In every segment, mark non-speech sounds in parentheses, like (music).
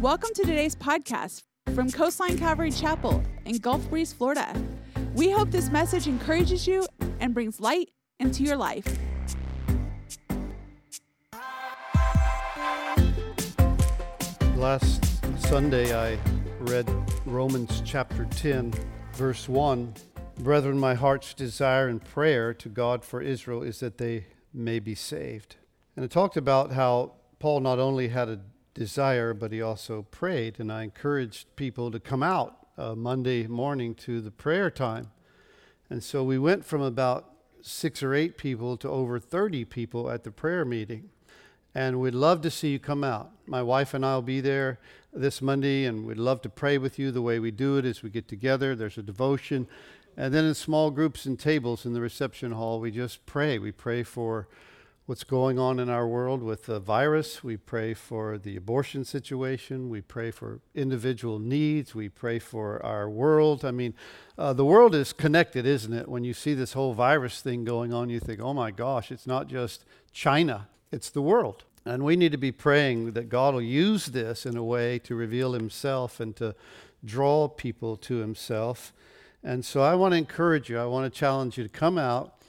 Welcome to today's podcast from Coastline Calvary Chapel in Gulf Breeze, Florida. We hope this message encourages you and brings light into your life. Last Sunday, I read Romans chapter 10, verse 1. Brethren, my heart's desire and prayer to God for Israel is that they may be saved. And it talked about how Paul not only had a desire, but he also prayed. And I encouraged people to come out uh, Monday morning to the prayer time. And so we went from about six or eight people to over 30 people at the prayer meeting. And we'd love to see you come out. My wife and I will be there this Monday, and we'd love to pray with you. The way we do it is we get together, there's a devotion, and then in small groups and tables in the reception hall, we just pray. We pray for what's going on in our world with the virus. We pray for the abortion situation. We pray for individual needs. We pray for our world. I mean, uh, the world is connected, isn't it? When you see this whole virus thing going on, you think, oh my gosh, it's not just China, it's the world. And we need to be praying that God will use this in a way to reveal Himself and to draw people to Himself. And so I want to encourage you, I want to challenge you to come out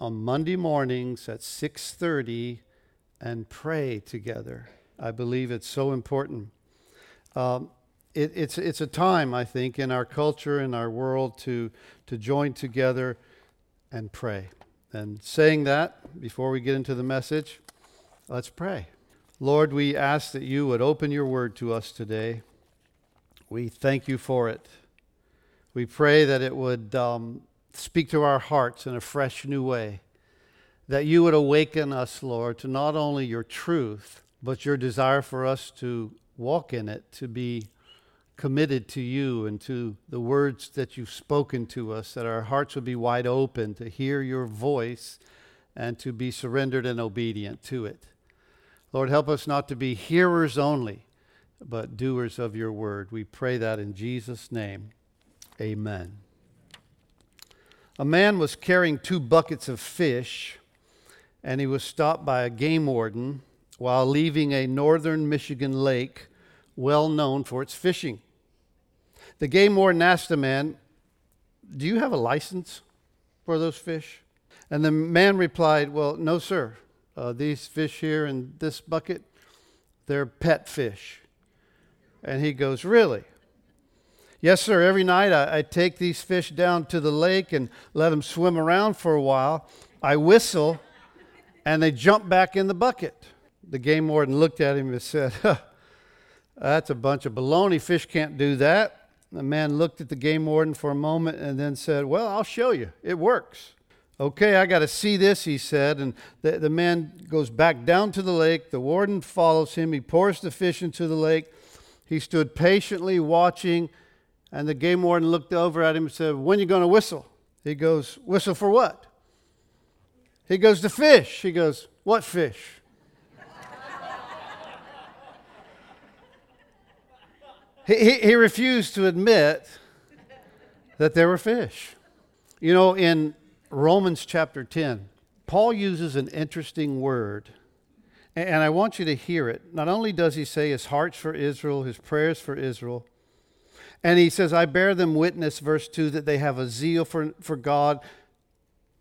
on Monday mornings at 6:30 and pray together. I believe it's so important. Um, it, it's it's a time I think in our culture in our world to to join together and pray. And saying that before we get into the message, let's pray. Lord, we ask that you would open your word to us today. We thank you for it. We pray that it would um, speak to our hearts in a fresh new way. That you would awaken us, Lord, to not only your truth, but your desire for us to walk in it, to be committed to you and to the words that you've spoken to us, that our hearts would be wide open to hear your voice and to be surrendered and obedient to it. Lord, help us not to be hearers only, but doers of your word. We pray that in Jesus' name. Amen. A man was carrying two buckets of fish, and he was stopped by a game warden while leaving a northern Michigan lake well known for its fishing. The game warden asked the man, Do you have a license for those fish? And the man replied, Well, no, sir. Uh, these fish here in this bucket, they're pet fish. And he goes, Really? Yes, sir. Every night I, I, take these fish down to the lake and let them swim around for a while. I whistle and they jump back in the bucket. The game warden looked at him and said, huh, That's a bunch of baloney. Fish can't do that. The man looked at the game warden for a moment and then said, Well, I'll show you. It works. Okay, I got to see this, he said. And the, the man goes back down to the lake. The warden follows him. He pours the fish into the lake. He stood patiently watching and the game warden looked over at him and said, When you going to whistle? He goes, Whistle for what? He goes, The fish. He goes, What fish? (laughs) he, he, he refused to admit that there were fish. You know, in Romans chapter 10, Paul uses an interesting word. And I want you to hear it. Not only does he say his heart's for Israel, his prayers for Israel, and he says, I bear them witness, verse 2, that they have a zeal for, for God,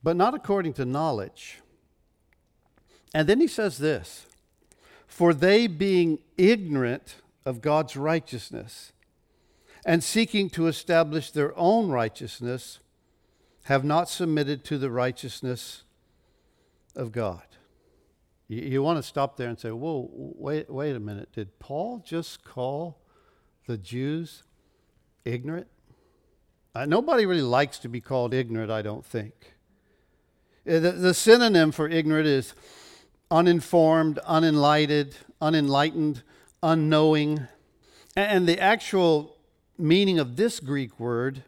but not according to knowledge. And then he says this For they being ignorant of God's righteousness and seeking to establish their own righteousness, have not submitted to the righteousness of God. You, you want to stop there and say, Whoa, wait, wait a minute. Did Paul just call the Jews ignorant? Uh, nobody really likes to be called ignorant, I don't think. Uh, the, the synonym for ignorant is uninformed, unenlightened, unenlightened, unknowing. And the actual meaning of this Greek word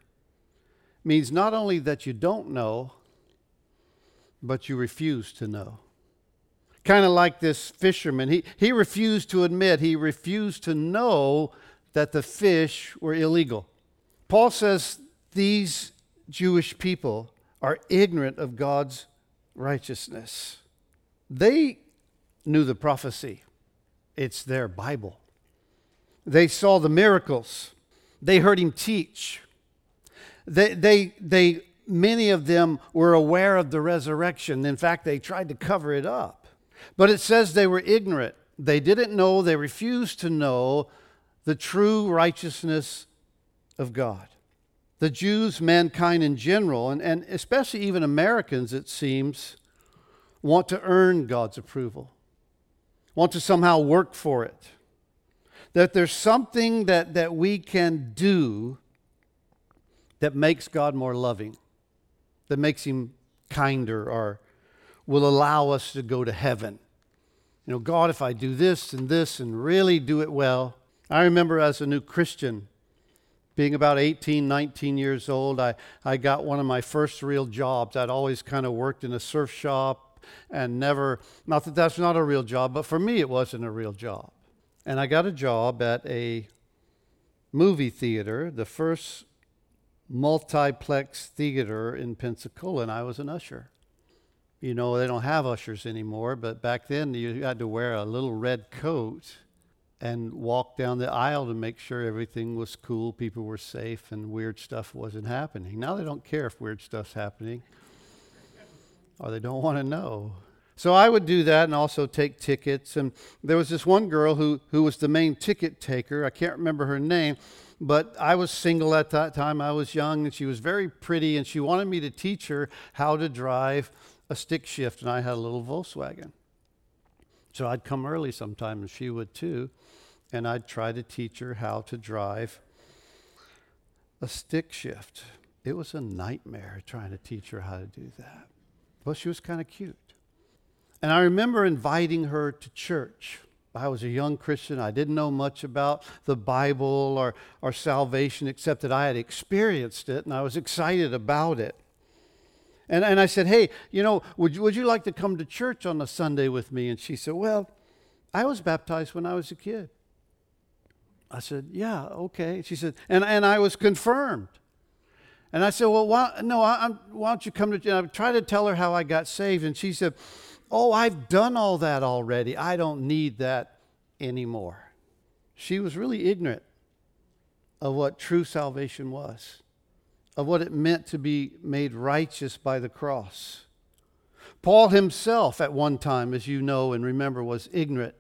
means not only that you don't know, but you refuse to know. Kind of like this fisherman. He, he refused to admit, he refused to know that the fish were illegal. Paul says these Jewish people are ignorant of God's righteousness. They knew the prophecy, it's their Bible. They saw the miracles. They heard him teach. They, they, they, many of them were aware of the resurrection. In fact, they tried to cover it up. But it says they were ignorant. They didn't know, they refused to know the true righteousness of God. The Jews, mankind in general, and, and especially even Americans, it seems, want to earn God's approval, want to somehow work for it. That there's something that, that we can do that makes God more loving, that makes him kinder, or will allow us to go to heaven. You know, God, if I do this and this and really do it well. I remember as a new Christian, being about 18, 19 years old, I, I got one of my first real jobs. I'd always kind of worked in a surf shop and never, not that that's not a real job, but for me it wasn't a real job. And I got a job at a movie theater, the first multiplex theater in Pensacola, and I was an usher. You know, they don't have ushers anymore, but back then you had to wear a little red coat and walk down the aisle to make sure everything was cool, people were safe, and weird stuff wasn't happening. Now they don't care if weird stuff's happening, or they don't want to know. So I would do that and also take tickets. And there was this one girl who, who was the main ticket taker. I can't remember her name, but I was single at that time. I was young, and she was very pretty, and she wanted me to teach her how to drive a stick shift, and I had a little Volkswagen. So I'd come early sometimes, and she would too, and I'd try to teach her how to drive a stick shift. It was a nightmare trying to teach her how to do that. But she was kind of cute. And I remember inviting her to church. I was a young Christian. I didn't know much about the Bible or, or salvation except that I had experienced it and I was excited about it. And, and I said, Hey, you know, would you, would you like to come to church on a Sunday with me? And she said, Well, I was baptized when I was a kid. I said, Yeah, okay. She said, And, and I was confirmed. And I said, Well, why, no, I, why don't you come to church? I tried to tell her how I got saved. And she said, Oh, I've done all that already. I don't need that anymore. She was really ignorant of what true salvation was of what it meant to be made righteous by the cross. Paul himself, at one time, as you know and remember, was ignorant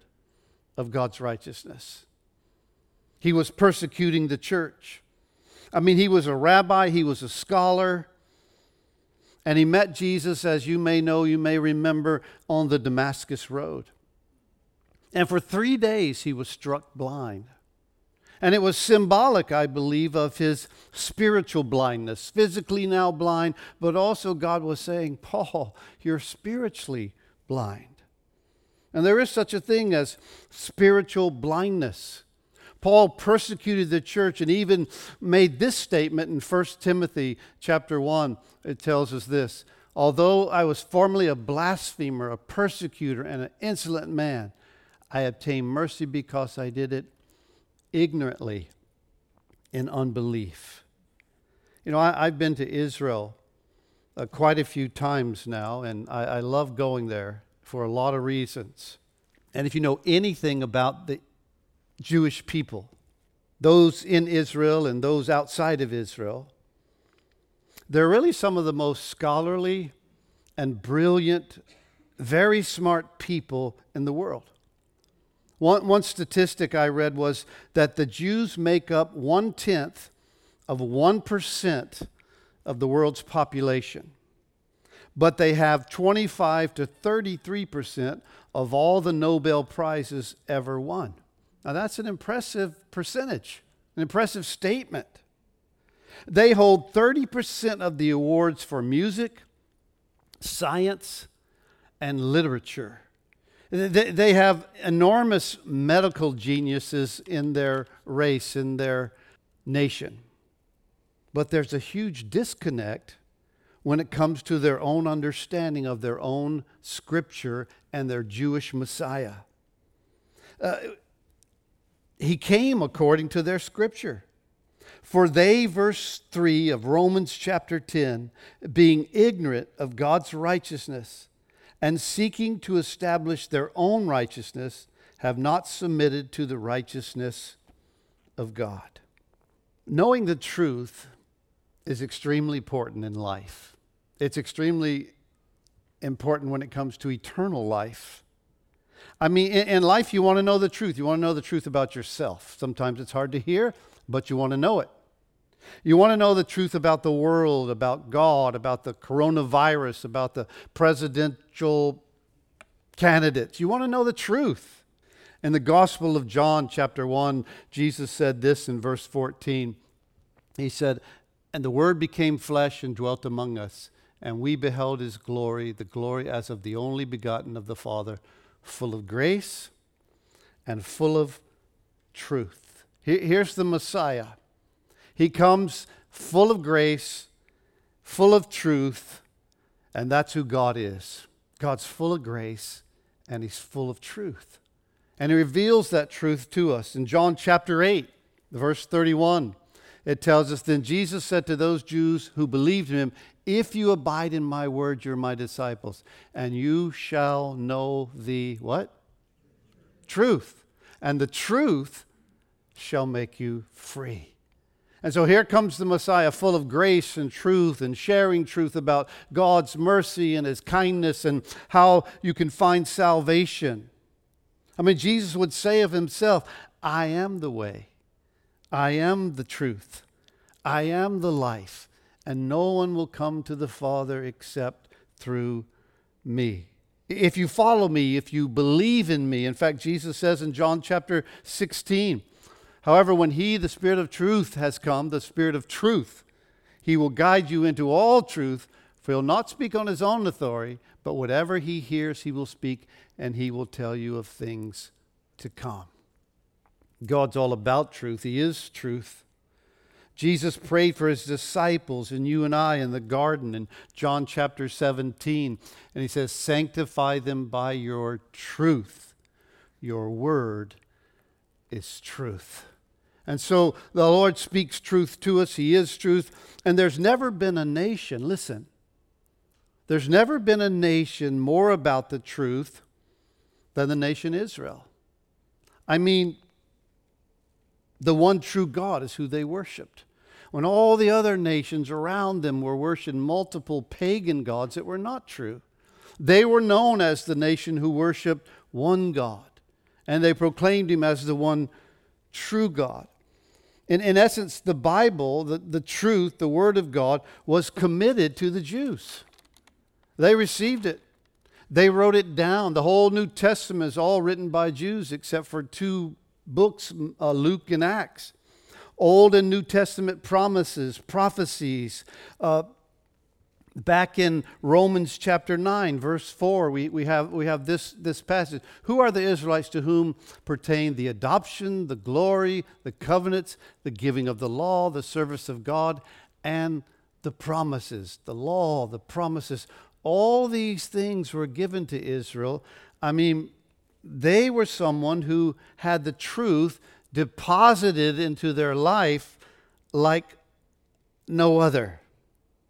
of God's righteousness. He was persecuting the church. I mean, he was a rabbi, he was a scholar, and he met Jesus, as you may know, you may remember, on the Damascus Road. And for three days he was struck blind. And it was symbolic, I believe, of his spiritual blindness, physically now blind, but also God was saying, Paul, you're spiritually blind. And there is such a thing as spiritual blindness. Paul persecuted the church and even made this statement in 1 Timothy chapter 1. It tells us this Although I was formerly a blasphemer, a persecutor, and an insolent man, I obtained mercy because I did it ignorantly in unbelief. You know, I, have been to Israel uh, quite a few times now, and I, I love going there for a lot of reasons. And if you know anything about the Jewish people, those in Israel and those outside of Israel, they're really some of the most scholarly and brilliant, very smart people in the world. One, one statistic I read was that the Jews make up one tenth of 1% of the world's population, but they have 25 to 33% of all the Nobel Prizes ever won. Now, that's an impressive percentage, an impressive statement. They hold 30% of the awards for music, science, and literature. They, they have enormous medical geniuses in their race, in their nation. But there's a huge disconnect when it comes to their own understanding of their own scripture and their Jewish Messiah. Uh, he came according to their scripture. For they, verse 3 of Romans chapter 10, being ignorant of God's righteousness, and seeking to establish their own righteousness have not submitted to the righteousness of God. Knowing the truth is extremely important in life. It's extremely important when it comes to eternal life. I mean, in, in life, you want to know the truth. You want to know the truth about yourself. Sometimes it's hard to hear, but you want to know it. You want to know the truth about the world, about God, about the coronavirus, about the presidential candidates. You want to know the truth. In the Gospel of John, chapter 1, Jesus said this in verse 14. He said, And the Word became flesh and dwelt among us, and we beheld his glory, the glory as of the only begotten of the Father, full of grace and full of truth. Here's the Messiah. He comes full of grace, full of truth, and that's who God is. God's full of grace and he's full of truth. And he reveals that truth to us. In John chapter 8, verse 31, it tells us Then Jesus said to those Jews who believed in him, If you abide in my word, you're my disciples, and you shall know the what? Truth. And the truth shall make you free. And so here comes the Messiah, full of grace and truth and sharing truth about God's mercy and his kindness and how you can find salvation. I mean, Jesus would say of himself, I am the way, I am the truth, I am the life, and no one will come to the Father except through me. If you follow me, if you believe in me, in fact, Jesus says in John chapter 16, However, when He, the Spirit of truth, has come, the Spirit of truth, He will guide you into all truth, for He'll not speak on His own authority, but whatever He hears, He will speak, and He will tell you of things to come. God's all about truth, He is truth. Jesus prayed for his disciples and you and I in the garden in John chapter 17. And he says, Sanctify them by your truth. Your word is truth. And so the Lord speaks truth to us. He is truth. And there's never been a nation, listen, there's never been a nation more about the truth than the nation Israel. I mean, the one true God is who they worshiped. When all the other nations around them were worshiping multiple pagan gods that were not true, they were known as the nation who worshiped one God, and they proclaimed him as the one true God. In, in essence, the Bible, the, the truth, the Word of God, was committed to the Jews. They received it. They wrote it down. The whole New Testament is all written by Jews except for two books, uh, Luke and Acts. Old and New Testament promises, prophecies, uh, Back in Romans chapter 9, verse 4, we, we have, we have this, this passage. Who are the Israelites to whom pertain the adoption, the glory, the covenants, the giving of the law, the service of God, and the promises? The law, the promises. All these things were given to Israel. I mean, they were someone who had the truth deposited into their life like no other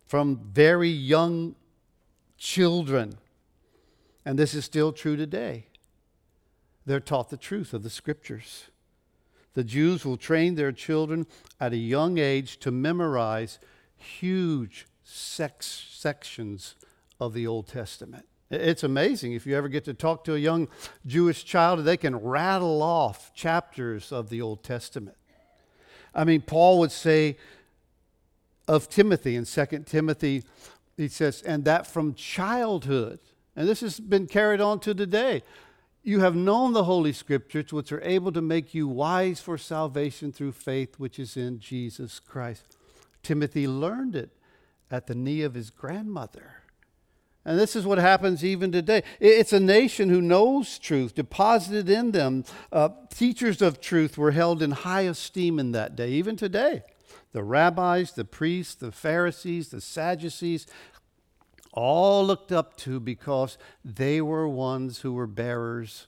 from very young children. And this is still true today. They're taught the truth of the scriptures. The Jews will train their children at a young age to memorize huge sex sections of the Old Testament. It's amazing if you ever get to talk to a young Jewish child, they can rattle off chapters of the Old Testament. I mean, Paul would say of Timothy in 2 Timothy, he says, and that from childhood, and this has been carried on to today, you have known the Holy Scriptures, which are able to make you wise for salvation through faith which is in Jesus Christ. Timothy learned it at the knee of his grandmother. And this is what happens even today. It's a nation who knows truth, deposited in them. Uh, teachers of truth were held in high esteem in that day, even today the rabbis, the priests, the Pharisees, the Sadducees, all looked up to because they were ones who were bearers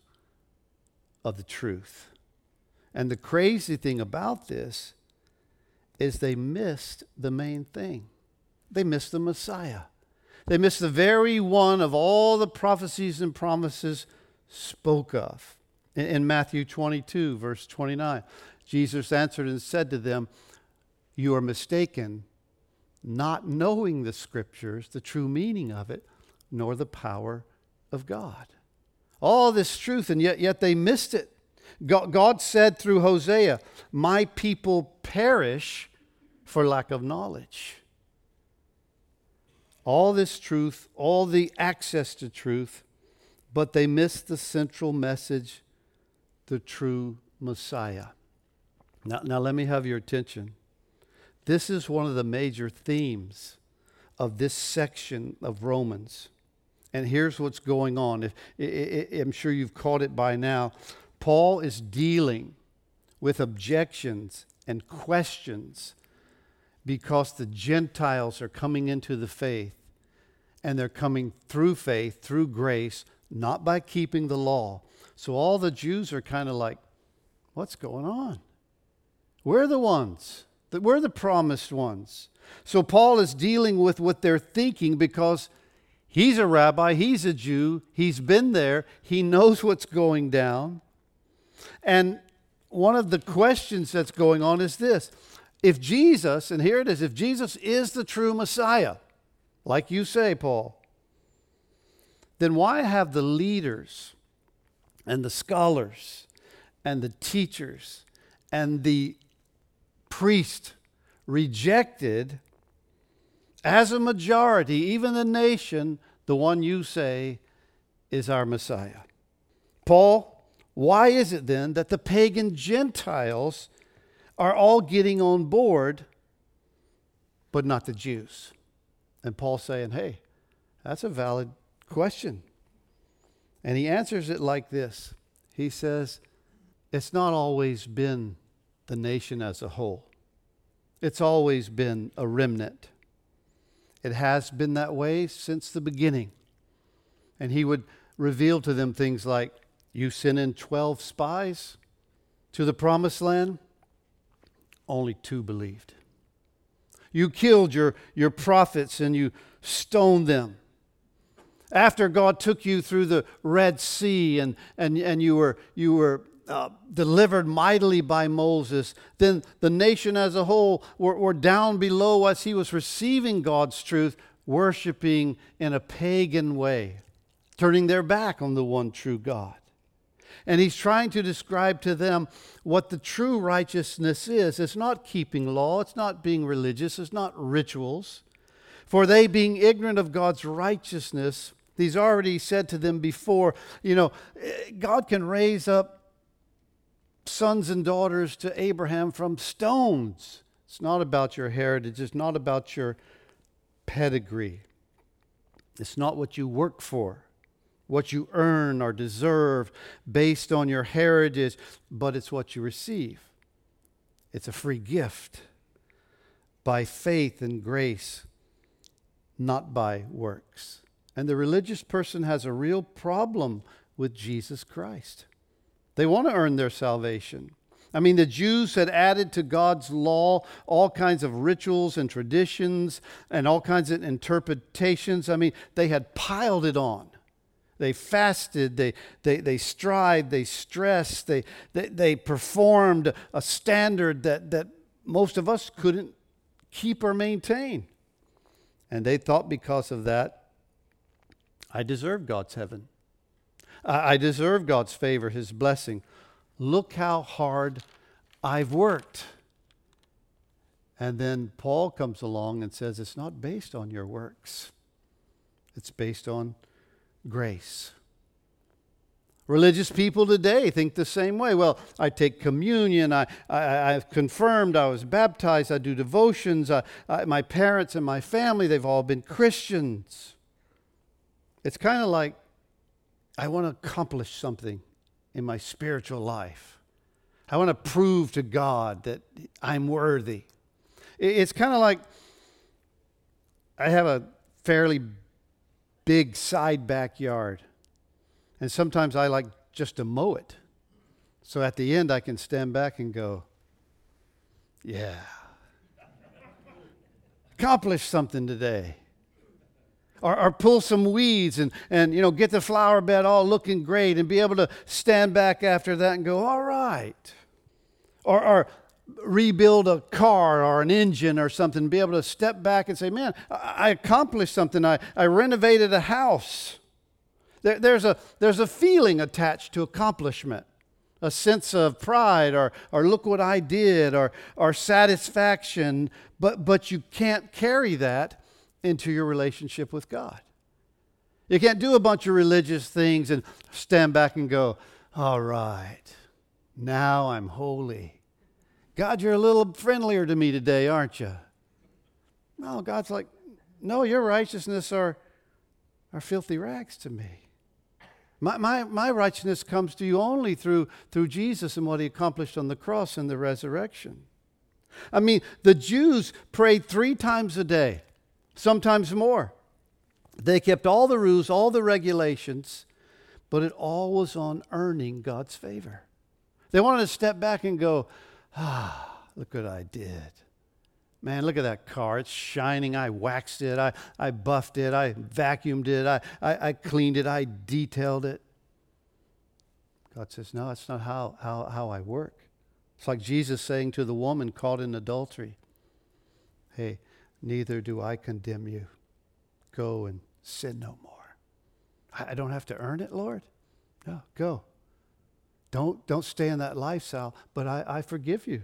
of the truth. And the crazy thing about this is they missed the main thing. They missed the Messiah. They missed the very one of all the prophecies and promises spoke of. In, Matthew 22, verse 29, Jesus answered and said to them, You are mistaken, not knowing the scriptures, the true meaning of it, nor the power of God. All this truth, and yet, yet they missed it. God, God said through Hosea, My people perish for lack of knowledge. All this truth, all the access to truth, but they miss the central message the true Messiah. Now, now, let me have your attention. This is one of the major themes of this section of Romans. And here's what's going on. If, I'm sure you've caught it by now. Paul is dealing with objections and questions because the Gentiles are coming into the faith and they're coming through faith, through grace, not by keeping the law. So all the Jews are kind of like, what's going on? We're the ones, that we're the promised ones. So Paul is dealing with what they're thinking because he's a rabbi, he's a Jew, he's been there, he knows what's going down. And one of the questions that's going on is this if Jesus, and here it is, if Jesus is the true Messiah, like you say, Paul, then why have the leaders and the scholars and the teachers and the priest rejected as a majority, even the nation, the one you say is our Messiah? Paul, why is it then that the pagan Gentiles are all getting on board, but not the Jews? And Paul saying, hey, that's a valid question. And he answers it like this He says, It's not always been the nation as a whole, it's always been a remnant. It has been that way since the beginning. And he would reveal to them things like, You sent in 12 spies to the promised land, only two believed. You killed your, your prophets and you stoned them. After God took you through the Red Sea and, and, and you were, you were uh, delivered mightily by Moses, then the nation as a whole were, were down below as he was receiving God's truth, worshiping in a pagan way, turning their back on the one true God. And he's trying to describe to them what the true righteousness is. It's not keeping law, it's not being religious, it's not rituals. For they, being ignorant of God's righteousness, he's already said to them before, you know, God can raise up sons and daughters to Abraham from stones. It's not about your heritage, it's not about your pedigree, it's not what you work for what you earn or deserve based on your heritage, but it's what you receive. It's a free gift by faith and grace, not by works. And the religious person has a real problem with Jesus Christ. They want to earn their salvation. I mean, the Jews had added to God's law all kinds of rituals and traditions and all kinds of interpretations. I mean, they had piled it on. They fasted, they, they, they strived, they stressed, they, they, they performed a standard that, that most of us couldn't keep or maintain. And they thought because of that, I deserve God's heaven. I deserve God's favor, His blessing. Look how hard I've worked. And then Paul comes along and says, It's not based on your works, it's based on grace. Religious people today think the same way. Well, I take communion, I, I, I've confirmed, I was baptized, I do devotions, I, I, my parents and my family, they've all been Christians. It's kind of like I want to accomplish something in my spiritual life. I want to prove to God that I'm worthy. It's kind of like I have a fairly big side backyard. And sometimes I like just to mow it. So at the end, I can stand back and go, yeah, accomplish something today. Or, or, pull some weeds and, and you know get the flower bed all looking great and be able to stand back after that and go all right or, or rebuild a car or an engine or something, be able to step back and say, Man, I accomplished something. I, I renovated a house. There, there's, a, there's a feeling attached to accomplishment, a sense of pride or, or look what I did or, or satisfaction, but, but you can't carry that into your relationship with God. You can't do a bunch of religious things and stand back and go, All right, now I'm holy. God, you're a little friendlier to me today, aren't you? No, God's like, No, your righteousness are, are filthy rags to me. My, my, my righteousness comes to you only through, through Jesus and what he accomplished on the cross and the resurrection. I mean, the Jews prayed three times a day, sometimes more. They kept all the rules, all the regulations, but it all was on earning God's favor. They wanted to step back and go, ah, look what I did. Man, look at that car. It's shining. I waxed it. I, I buffed it. I vacuumed it. I, I, I cleaned it. I detailed it. God says, No, that's not how, how, how I work. It's like Jesus saying to the woman caught in adultery, Hey, neither do I condemn you. Go and sin no more. I, I don't have to earn it, Lord. No, go. Don't, don't stay in that lifestyle, but I, I forgive you.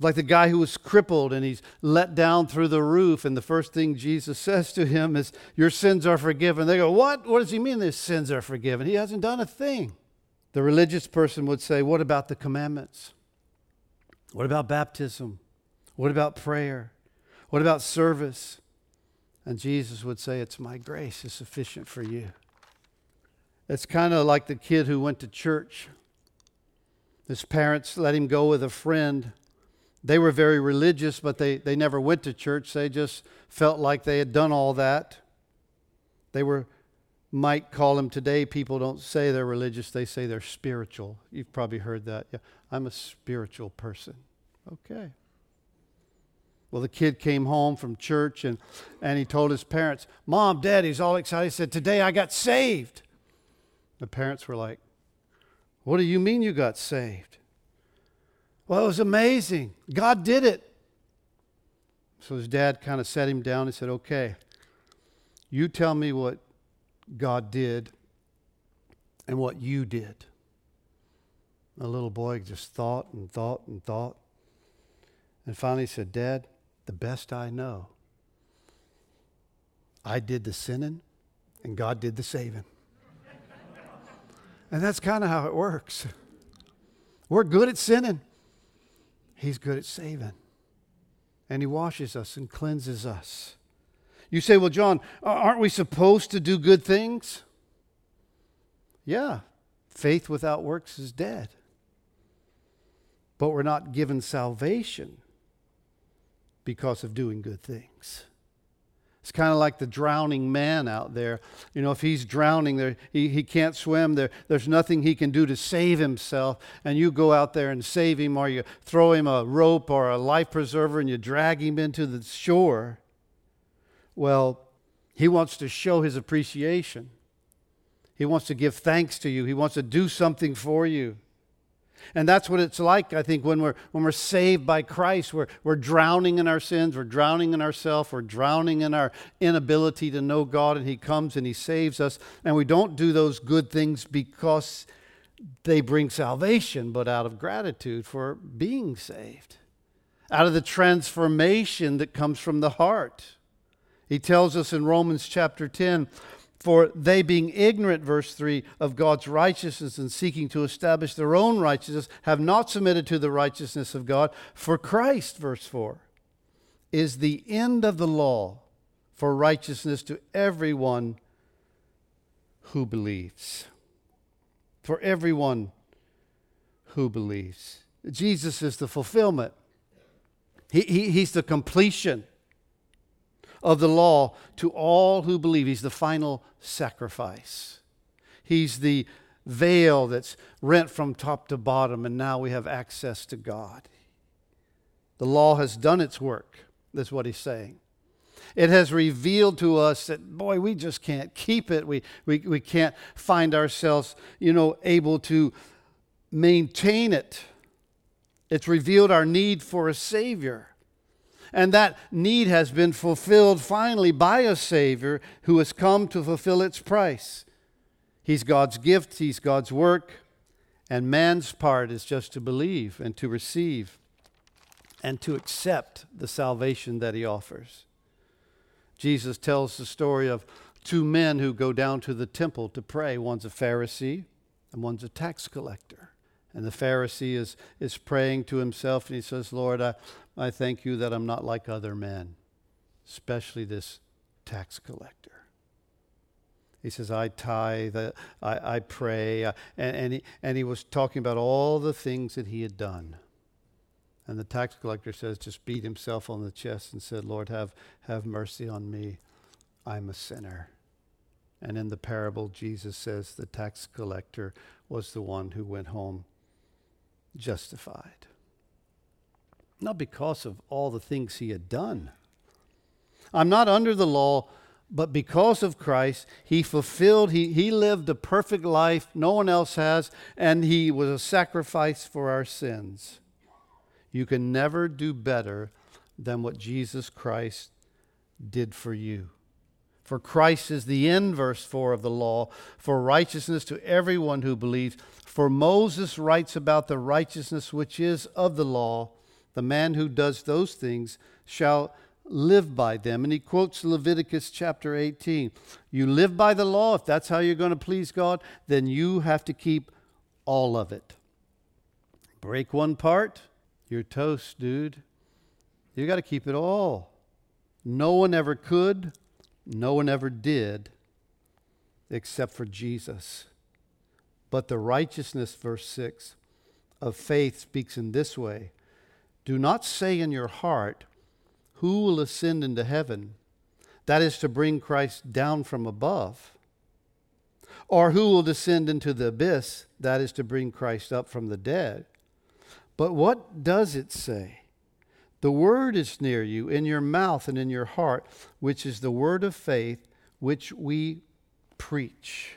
Like the guy who was crippled and he's let down through the roof, and the first thing Jesus (laughs) says to him is, Your sins are forgiven. They go, What? What does he mean his sins are forgiven? He hasn't done a thing. The religious person would say, What about the commandments? What about baptism? What about prayer? What about service? And Jesus would say, It's my grace is sufficient for you. It's kind of like the kid who went to church. His parents let him go with a friend they were very religious, but they, they never went to church. They just felt like they had done all that. They were, might call them today, people don't say they're religious, they say they're spiritual. You've probably heard that. Yeah, I'm a spiritual person. Okay. Well, the kid came home from church and, and he told his parents, Mom, Dad, he's all excited. He said, Today I got saved. The parents were like, What do you mean you got saved? Well, it was amazing. God did it. So his dad kind of sat him down and said, Okay, you tell me what God did and what you did. The little boy just thought and thought and thought. And finally said, Dad, the best I know, I did the sinning and God did the saving. And that's kind of how it works. We're good at sinning. He's good at saving. And He washes us and cleanses us. You say, well, John, aren't we supposed to do good things? Yeah, faith without works is dead. But we're not given salvation because of doing good things. It's kind of like the drowning man out there. You know, if he's drowning, there, he, he can't swim, there, there's nothing he can do to save himself. And you go out there and save him, or you throw him a rope or a life preserver and you drag him into the shore. Well, he wants to show his appreciation. He wants to give thanks to you. He wants to do something for you. And that's what it's like, I think, when we're, when we're saved by Christ. We're, we're drowning in our sins, we're drowning in ourselves, we're drowning in our inability to know God, and He comes and He saves us. And we don't do those good things because they bring salvation, but out of gratitude for being saved, out of the transformation that comes from the heart. He tells us in Romans chapter 10 for they, being ignorant, verse 3, of God's righteousness and seeking to establish their own righteousness, have not submitted to the righteousness of God. For Christ, verse 4, is the end of the law for righteousness to everyone who believes. For everyone who believes. Jesus is the fulfillment, he, he, He's the completion of the law to all who believe. He's the final sacrifice. He's the veil that's rent from top to bottom, and now we have access to God. The law has done its work, that's what he's saying. It has revealed to us that, boy, we just can't keep it. We, we, we can't find ourselves, you know, able to maintain it. It's revealed our need for a Savior. And that need has been fulfilled finally by a Savior who has come to fulfill its price. He's God's gift, He's God's work, and man's part is just to believe and to receive and to accept the salvation that He offers. Jesus tells the story of two men who go down to the temple to pray. One's a Pharisee and one's a tax collector. And the Pharisee is, is praying to himself and he says, Lord, I, I thank you that I'm not like other men, especially this tax collector. He says, I tithe, I, I pray. Uh, and, and, he, and he was talking about all the things that he had done. And the tax collector says, just beat himself on the chest and said, Lord, have, have mercy on me. I'm a sinner. And in the parable, Jesus says the tax collector was the one who went home justified. Not because of all the things he had done. I'm not under the law, but because of Christ, he fulfilled, he, he lived a perfect life no one else has, and he was a sacrifice for our sins. You can never do better than what Jesus Christ did for you. For Christ is the end, verse 4 of the law, for righteousness to everyone who believes. For Moses writes about the righteousness which is of the law. The man who does those things shall live by them. And he quotes Leviticus chapter 18. You live by the law, if that's how you're going to please God, then you have to keep all of it. Break one part, you're toast, dude. You got to keep it all. No one ever could no one ever did except for Jesus. But the righteousness, verse 6, of faith speaks in this way Do not say in your heart, Who will ascend into heaven? That is to bring Christ down from above. Or who will descend into the abyss? That is to bring Christ up from the dead. But what does it say? The word is near you, in your mouth and in your heart, which is the word of faith which we preach.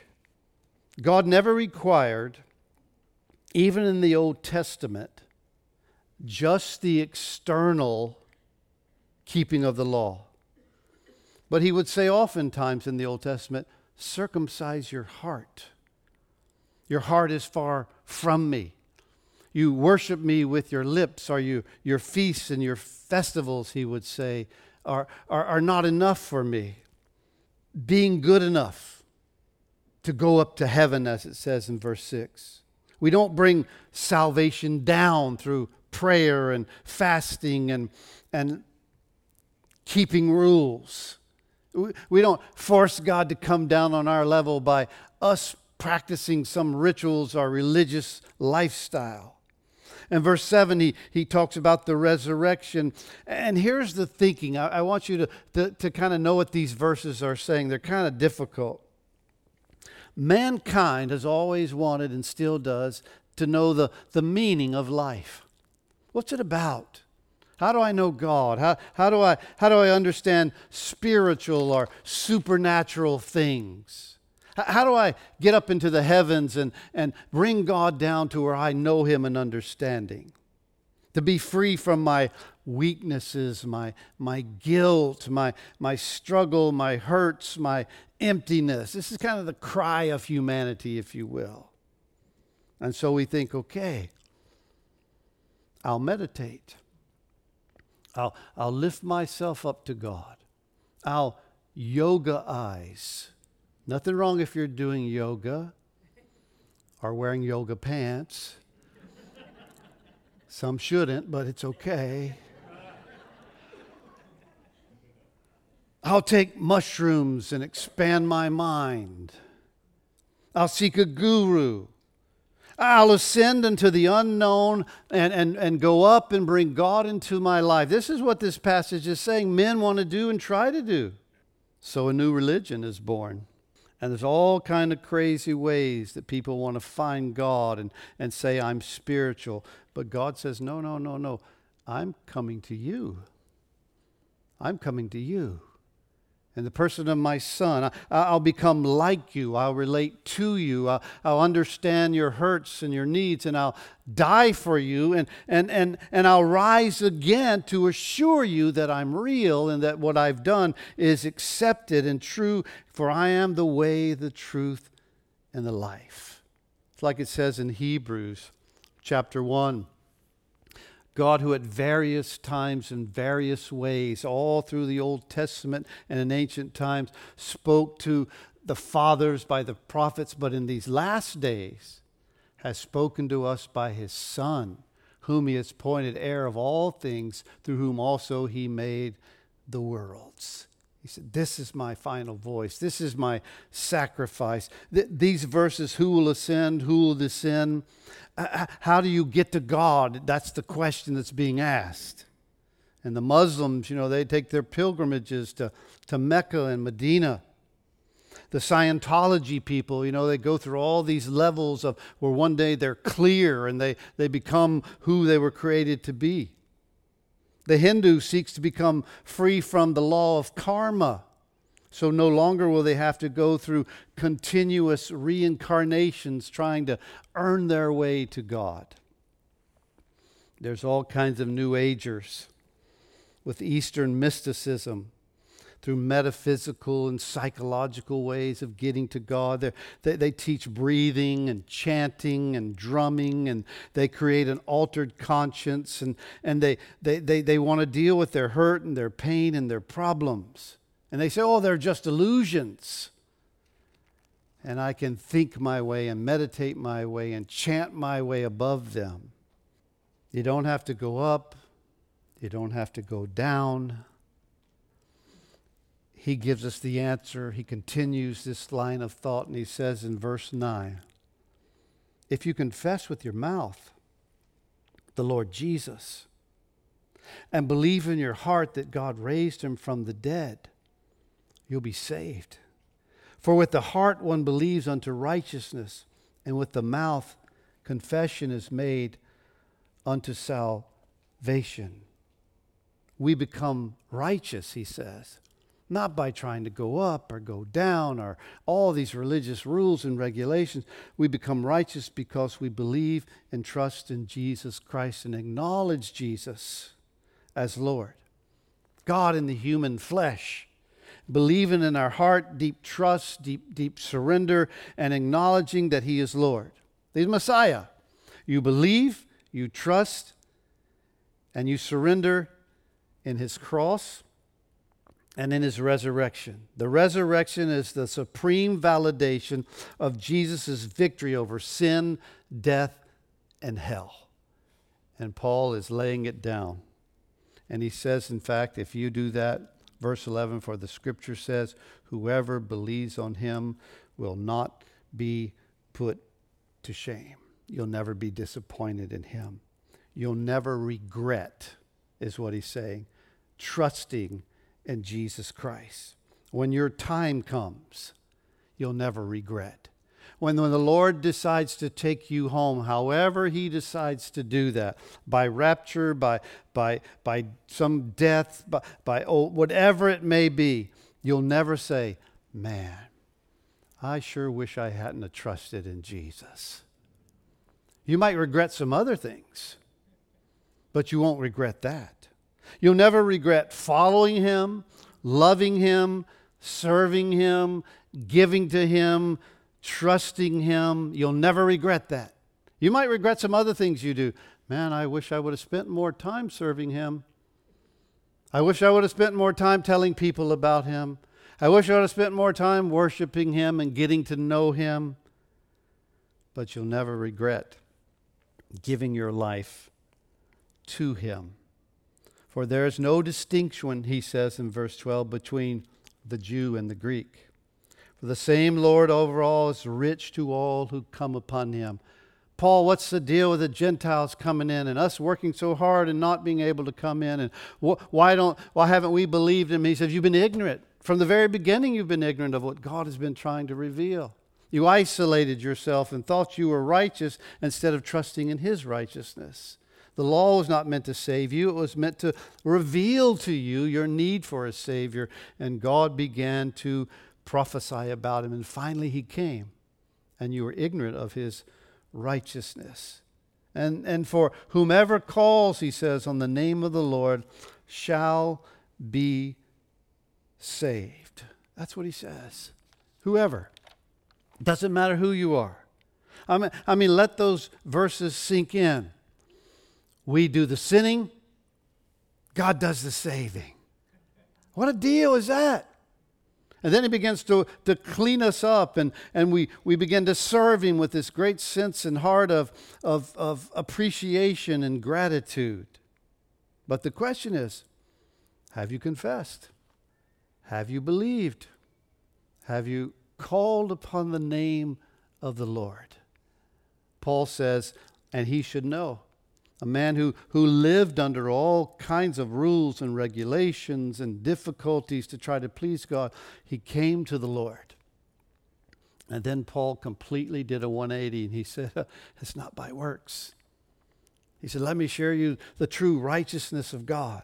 God never required, even in the Old Testament, just the external keeping of the law. But he would say oftentimes in the Old Testament, circumcise your heart. Your heart is far from me. You worship me with your lips, or you, your feasts and your festivals, he would say, are, are, are not enough for me. Being good enough to go up to heaven, as it says in verse 6. We don't bring salvation down through prayer and fasting and, and keeping rules. We don't force God to come down on our level by us practicing some rituals or religious lifestyle. And verse 7, he, he talks about the resurrection. And here's the thinking I, I want you to, to, to kind of know what these verses are saying. They're kind of difficult. Mankind has always wanted and still does to know the, the meaning of life. What's it about? How do I know God? How, how, do I, how do I understand spiritual or supernatural things? How do I get up into the heavens and, and bring God down to where I know Him and understanding? To be free from my weaknesses, my, my guilt, my, my struggle, my hurts, my emptiness. This is kind of the cry of humanity, if you will. And so we think, okay, I'll meditate. I'll, I'll lift myself up to God. I'll yoga eyes Nothing wrong if you're doing yoga or wearing yoga pants. Some shouldn't, but it's okay. I'll take mushrooms and expand my mind. I'll seek a guru. I'll ascend into the unknown and, and, and go up and bring God into my life. This is what this passage is saying men want to do and try to do. So a new religion is born. And there's all kind of crazy ways that people want to find God and, and say, I'm spiritual. But God says, no, no, no, no. I'm coming to you. I'm coming to you. In the person of my son. I, will become like you. I'll relate to you. I'll, I'll, understand your hurts and your needs, and I'll die for you. And, and, and, and I'll rise again to assure you that I'm real and that what I've done is accepted and true, for I am the way, the truth, and the life. It's like it says in Hebrews chapter 1. God, who at various times and various ways, all through the Old Testament and in ancient times, spoke to the fathers by the prophets, but in these last days has spoken to us by his Son, whom he has appointed heir of all things, through whom also he made the worlds. He said, This is my final voice. This is my sacrifice. Th- these verses, who will ascend, who will descend? Uh, how do you get to God? That's the question that's being asked. And the Muslims, you know, they take their pilgrimages to, to Mecca and Medina. The Scientology people, you know, they go through all these levels of where one day they're clear and they, they become who they were created to be. The Hindu seeks to become free from the law of karma. So no longer will they have to go through continuous reincarnations trying to earn their way to God. There's all kinds of New Agers with Eastern mysticism through metaphysical and psychological ways of getting to God. They, they, teach breathing and chanting and drumming, and they create an altered conscience, and, and they, they, they, they want to deal with their hurt and their pain and their problems. And they say, oh, they're just illusions. And I can think my way and meditate my way and chant my way above them. You don't have to go up, you don't have to go down. He gives us the answer. He continues this line of thought, and he says in verse 9 If you confess with your mouth the Lord Jesus and believe in your heart that God raised him from the dead, you'll be saved. For with the heart one believes unto righteousness, and with the mouth confession is made unto salvation. We become righteous, he says, not by trying to go up or go down or all these religious rules and regulations. We become righteous because we believe and trust in Jesus Christ and acknowledge Jesus as Lord. God in the human flesh believing in our heart, deep trust, deep, deep surrender, and acknowledging that He is Lord. He's Messiah. You believe, you trust, and you surrender in His cross and in His resurrection. The resurrection is the supreme validation of Jesus' victory over sin, death, and hell. And Paul is laying it down. And he says, in fact, if you do that, Verse 11 For the scripture says, Whoever believes on him will not be put to shame. You'll never be disappointed in him. You'll never regret, is what he's saying, trusting in Jesus Christ. When your time comes, you'll never regret when, when the Lord decides to take you home, however He decides to do that, by rapture, by, by, by some death, by, by oh, whatever it may be, you'll never say, Man, I sure wish I hadn't trusted in Jesus. You might regret some other things, but you won't regret that. You'll never regret following Him, loving Him, serving Him, giving to Him, trusting Him. You'll never regret that. You might regret some other things you do. Man, I wish I would have spent more time serving Him. I wish I would have spent more time telling people about Him. I wish I would have spent more time worshiping Him and getting to know Him. But you'll never regret giving your life to Him. For there is no distinction, he says in verse 12, between the Jew and the Greek. For the same Lord over all is rich to all who come upon him. Paul, what's the deal with the Gentiles coming in and us working so hard and not being able to come in? And wh- why, don't, why haven't we believed him? He says, You've been ignorant. From the very beginning, you've been ignorant of what God has been trying to reveal. You isolated yourself and thought you were righteous instead of trusting in his righteousness. The law was not meant to save you, it was meant to reveal to you your need for a Savior. And God began to prophesy about him. And finally, he came, and you were ignorant of his righteousness. And, and for whomever calls, he says, on the name of the Lord shall be saved. That's what he says. Whoever. Doesn't matter who you are. I mean, I mean, let those verses sink in. We do the sinning, God does the saving. What a deal is that? And then he begins to, to clean us up, and, and we, we begin to serve him with this great sense and heart of, of, of appreciation and gratitude. But the question is have you confessed? Have you believed? Have you called upon the name of the Lord? Paul says, and he should know a man who, who lived under all kinds of rules and regulations and difficulties to try to please God, he came to the Lord. And then Paul completely did a 180 and he said, uh, It's not by works. He said, Let me share you the true righteousness of God.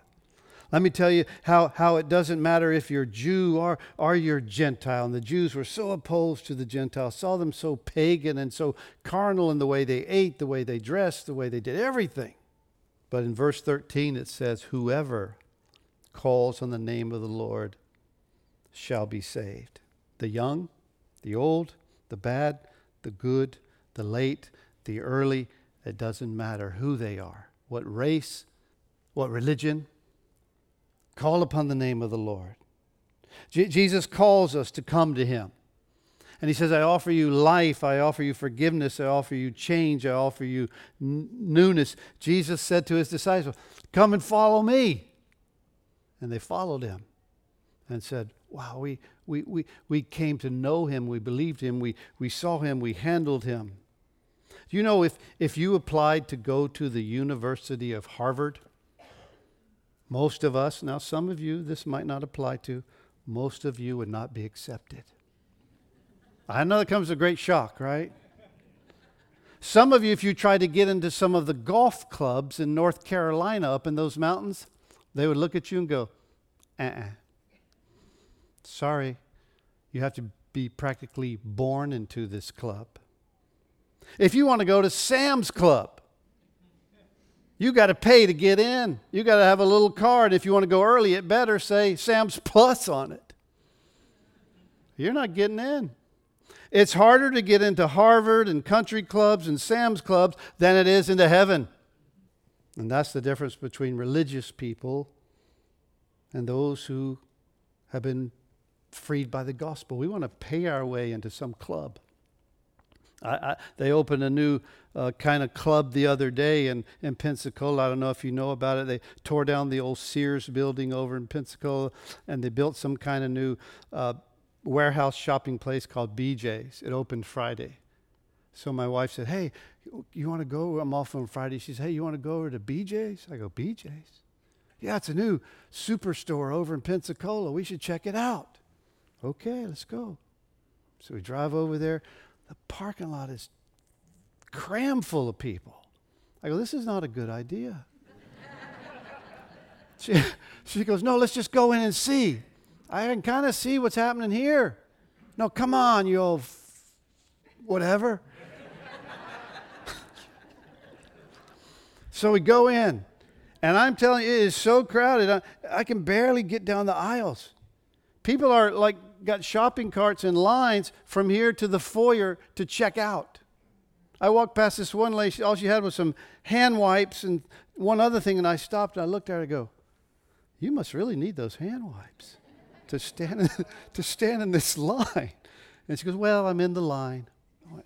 Let me tell you how, how it doesn't matter if you're Jew or, or you're Gentile. And the Jews were so opposed to the Gentiles, saw them so pagan and so carnal in the way they ate, the way they dressed, the way they did everything. But in verse 13 it says, Whoever calls on the name of the Lord shall be saved. The young, the old, the bad, the good, the late, the early, it doesn't matter who they are, what race, what religion, Call upon the name of the Lord. Je- Jesus calls us to come to him. And he says, I offer you life, I offer you forgiveness, I offer you change, I offer you n- newness. Jesus said to his disciples, Come and follow me. And they followed him and said, Wow, we, we, we, we came to know him, we believed him, we, we saw him, we handled him. Do you know if, if you applied to go to the University of Harvard, most of us, now some of you this might not apply to, most of you would not be accepted. I know that comes a great shock, right? Some of you, if you try to get into some of the golf clubs in North Carolina up in those mountains, they would look at you and go, uh uh-uh. Sorry, you have to be practically born into this club. If you want to go to Sam's Club, you got to pay to get in. You got to have a little card. If you want to go early, it better say Sam's (laughs) Plus on it. You're not getting in. It's harder to get into Harvard and country clubs and Sam's clubs than it is into heaven. And that's the difference between religious people and those who have been freed by the gospel. We want to pay our way into some club. I, I, they opened a new uh, kind of club the other day in, in Pensacola. I don't know if you know about it. They tore down the old Sears building over in Pensacola and they built some kind of new uh, warehouse shopping place called BJ's. It opened Friday. So my wife said, Hey, you want to go? I'm off on Friday. She said, Hey, you want to go over to BJ's? I go, BJ's? Yeah, it's a new superstore over in Pensacola. We should check it out. Okay, let's go. So we drive over there. The parking lot is crammed full of people. I go, this is not a good idea. (laughs) she, she goes, no, let's just go in and see. I can kind of see what's happening here. No, come on, you old f- whatever. (laughs) so we go in, and I'm telling you, it is so crowded. I, I can barely get down the aisles. People are like got shopping carts and lines from here to the foyer to check out. I walked past this one lady, all she had was some hand wipes and one other thing, and I stopped and I looked at her and go, You must really need those hand wipes to stand in, (laughs) to stand in this line. And she goes, Well, I'm in the line. (laughs)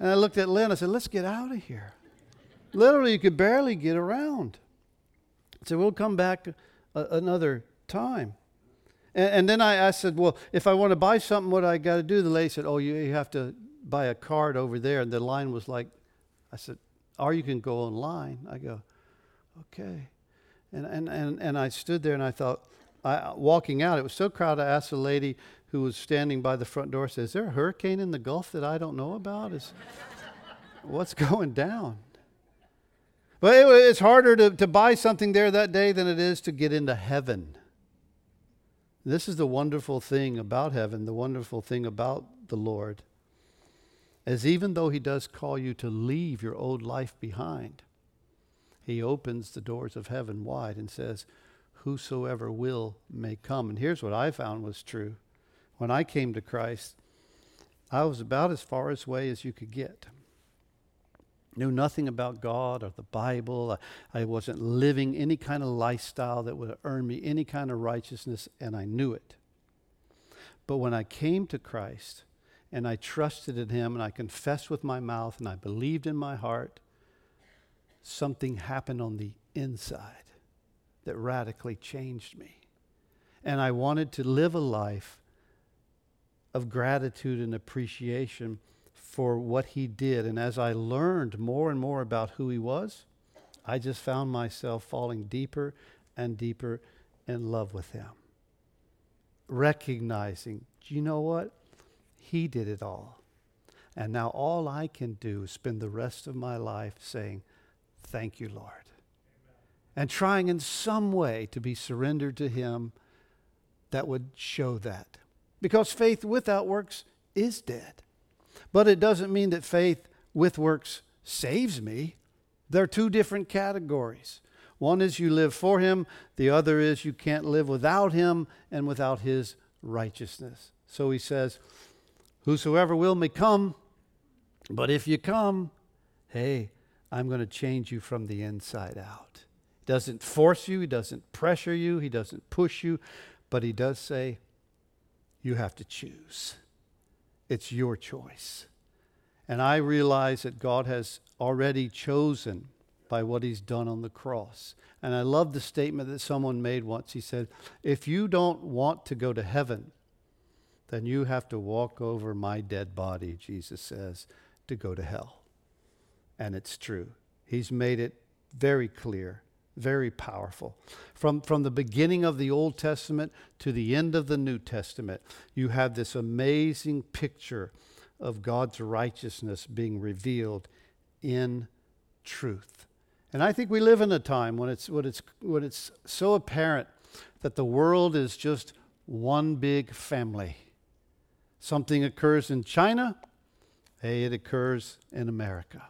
And I looked at Lynn, I said, Let's get out of here. Literally, you could barely get around. I said, We'll come back a, another time. And, and, then I, I said, Well, if I want to buy something, what I got to do? The lady said, Oh, you, you have to buy a card over there. And the line was like, I said, Or you can go online. I go, Okay. And, and, and, and I stood there and I thought, I, walking out, it was so crowded. I asked the lady who was standing by the front door, says, Is there a hurricane in the Gulf that I don't know about? Is, what's (laughs) going down? But it, it's harder to, to buy something there that day than it is to get into heaven. This is the wonderful thing about heaven, the wonderful thing about the Lord. As even though He does call you to leave your old life behind, He opens the doors of heaven wide and says, Whosoever will may come. And here's what I found was true. When I came to Christ, I was about as far away as you could get knew nothing about God or the Bible. I, I, wasn't living any kind of lifestyle that would earn me any kind of righteousness, and I knew it. But when I came to Christ and I trusted in Him and I confessed with my mouth and I believed in my heart, something happened on the inside that radically changed me. And I wanted to live a life of gratitude and appreciation for what he did. And as I learned more and more about who he was, I just found myself falling deeper and deeper in love with him. Recognizing, you know what? He did it all. And now all I can do is spend the rest of my life saying, Thank you, Lord. Amen. And trying in some way to be surrendered to Him that would show that. Because faith without works is dead. But it doesn't mean that faith with works saves me. They're two different categories. One is you live for him, the other is you can't live without him and without his righteousness. So he says, Whosoever will may come, but if you come, hey, I'm going to change you from the inside out. He doesn't force you, he doesn't pressure you, he doesn't push you, but he does say, You have to choose. It's your choice. And I realize that God has already chosen by what he's done on the cross. And I love the statement that someone made once. He said, If you don't want to go to heaven, then you have to walk over my dead body, Jesus says, to go to hell. And it's true. He's made it very clear very powerful. From, from the beginning of the Old Testament to the end of the New Testament, you have this amazing picture of God's righteousness being revealed in truth. And I think we live in a time when it's, when it's, when it's so apparent that the world is just one big family. Something occurs in China, hey, it occurs in America.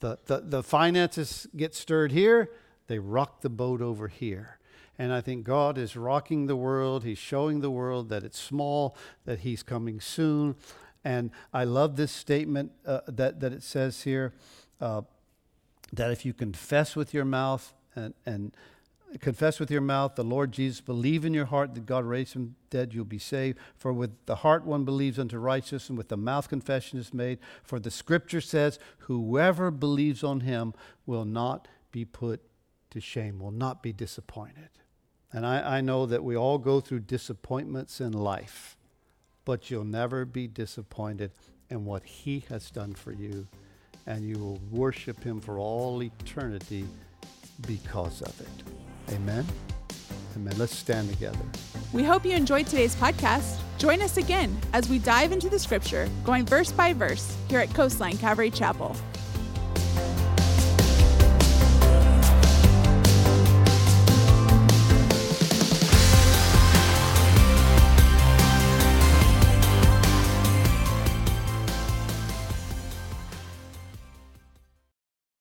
The, the, the finances get stirred here, they rock the boat over here. And I think God is rocking the world. He's showing the world that it's small, that He's coming soon. And I love this statement uh, that, that it says here uh, that if you confess with your mouth and, and confess with your mouth the Lord Jesus, believe in your heart that God raised him dead, you'll be saved. For with the heart one believes unto righteousness, and with the mouth confession is made. For the scripture says, Whoever believes on him will not be put to shame, will not be disappointed. And I, I know that we all go through disappointments in life, but you'll never be disappointed in what He has done for you, and you will worship Him for all eternity because of it. Amen. Amen. Let's stand together. We hope you enjoyed today's podcast. Join us again as we dive into the scripture, going verse by verse, here at Coastline Calvary Chapel.